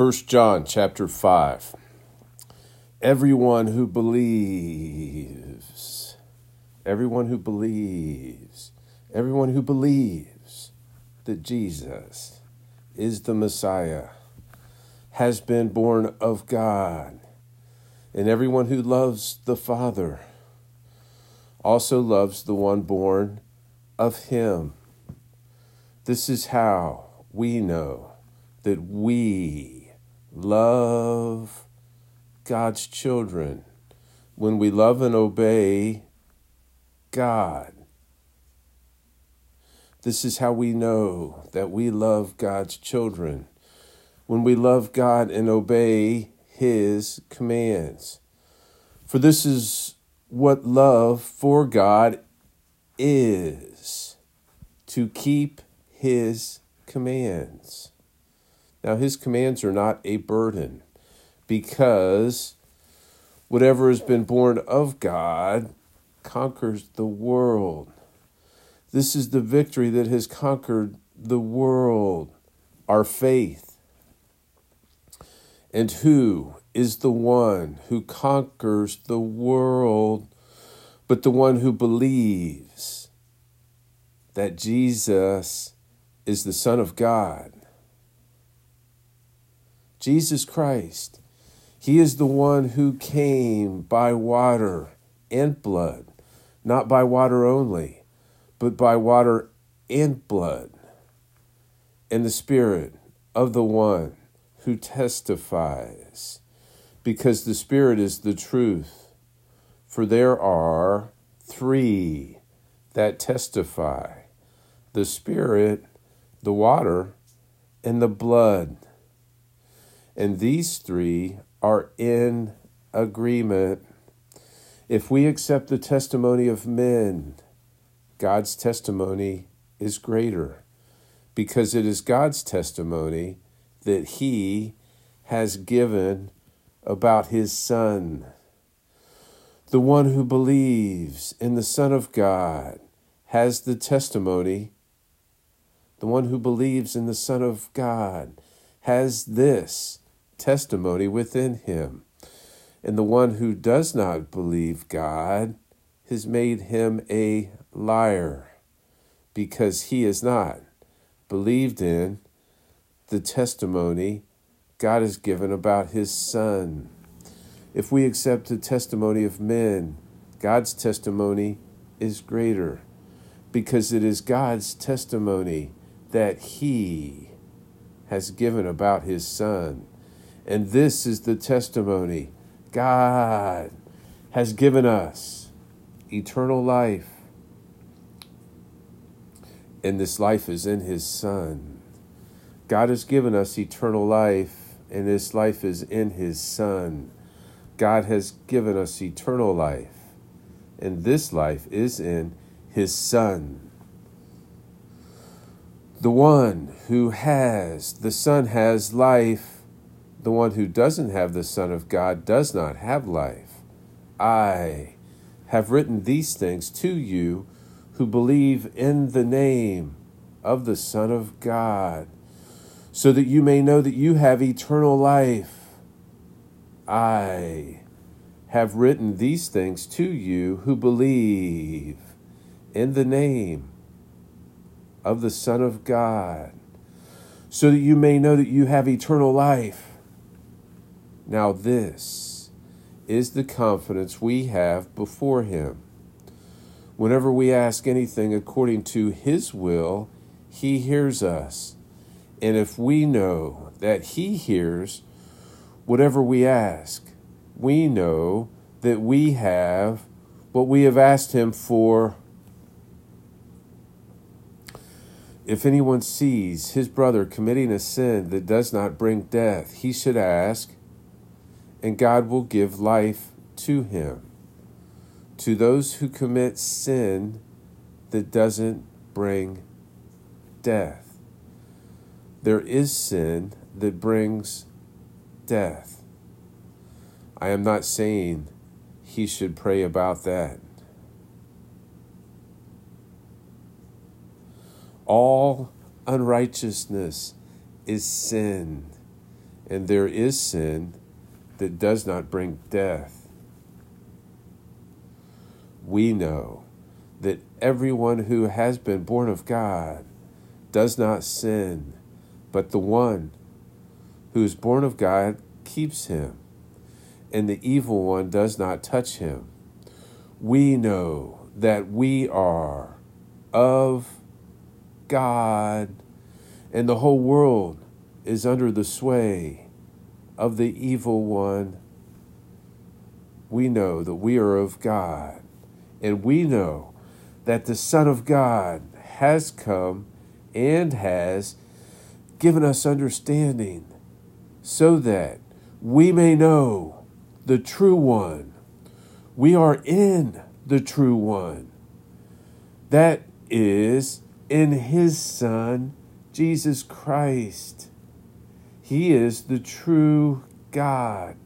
1 John chapter 5. Everyone who believes, everyone who believes, everyone who believes that Jesus is the Messiah has been born of God. And everyone who loves the Father also loves the one born of Him. This is how we know that we love God's children when we love and obey God. This is how we know that we love God's children when we love God and obey His commands. For this is what love for God is to keep His commands. Now, His commands are not a burden because whatever has been born of God conquers the world. This is the victory that has conquered the world, our faith. And who is the one who conquers the world but the one who believes that Jesus is the Son of God? Jesus Christ. He is the one who came by water and blood, not by water only, but by water and blood, and the Spirit of the one who testifies, because the Spirit is the truth. For there are three that testify the Spirit, the water, and the blood. And these three are in agreement. If we accept the testimony of men, God's testimony is greater because it is God's testimony that He has given about His Son. The one who believes in the Son of God has the testimony. The one who believes in the Son of God has this testimony within him. And the one who does not believe God has made him a liar because he has not believed in the testimony God has given about his Son. If we accept the testimony of men, God's testimony is greater because it is God's testimony that he has given about his Son. And this is the testimony God has given us eternal life. And this life is in His Son. God has given us eternal life, and this life is in His Son. God has given us eternal life, and this life is in His Son. The one who has, the Son has life the one who doesn't have the Son of God does not have life. I have written these things to you who believe in the name of the Son of God, so that you may know that you have eternal life. I have written these things to you who believe in the name of the Son of God, so that you may know that you have eternal life. Now, this is the confidence we have before Him. Whenever we ask anything according to His will, He hears us. And if we know that He hears whatever we ask, we know that we have what we have asked Him for. If anyone sees his brother committing a sin that does not bring death, he should ask, and God will give life to him. To those who commit sin that doesn't bring death, there is sin that brings death. I am not saying he should pray about that. All unrighteousness is sin and there is sin that does not bring death. We know that everyone who has been born of God does not sin, but the one who is born of God keeps him, and the evil one does not touch him. We know that we are of God, and the whole world is under the sway of the evil one. We know that we are of God, and we know that the Son of God has come and has given us understanding so that we may know the true one. We are in the true one. That is in his Son, Jesus Christ. He is the true God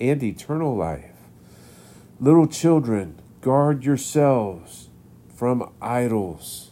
and eternal life. Little children, guard yourselves from idols.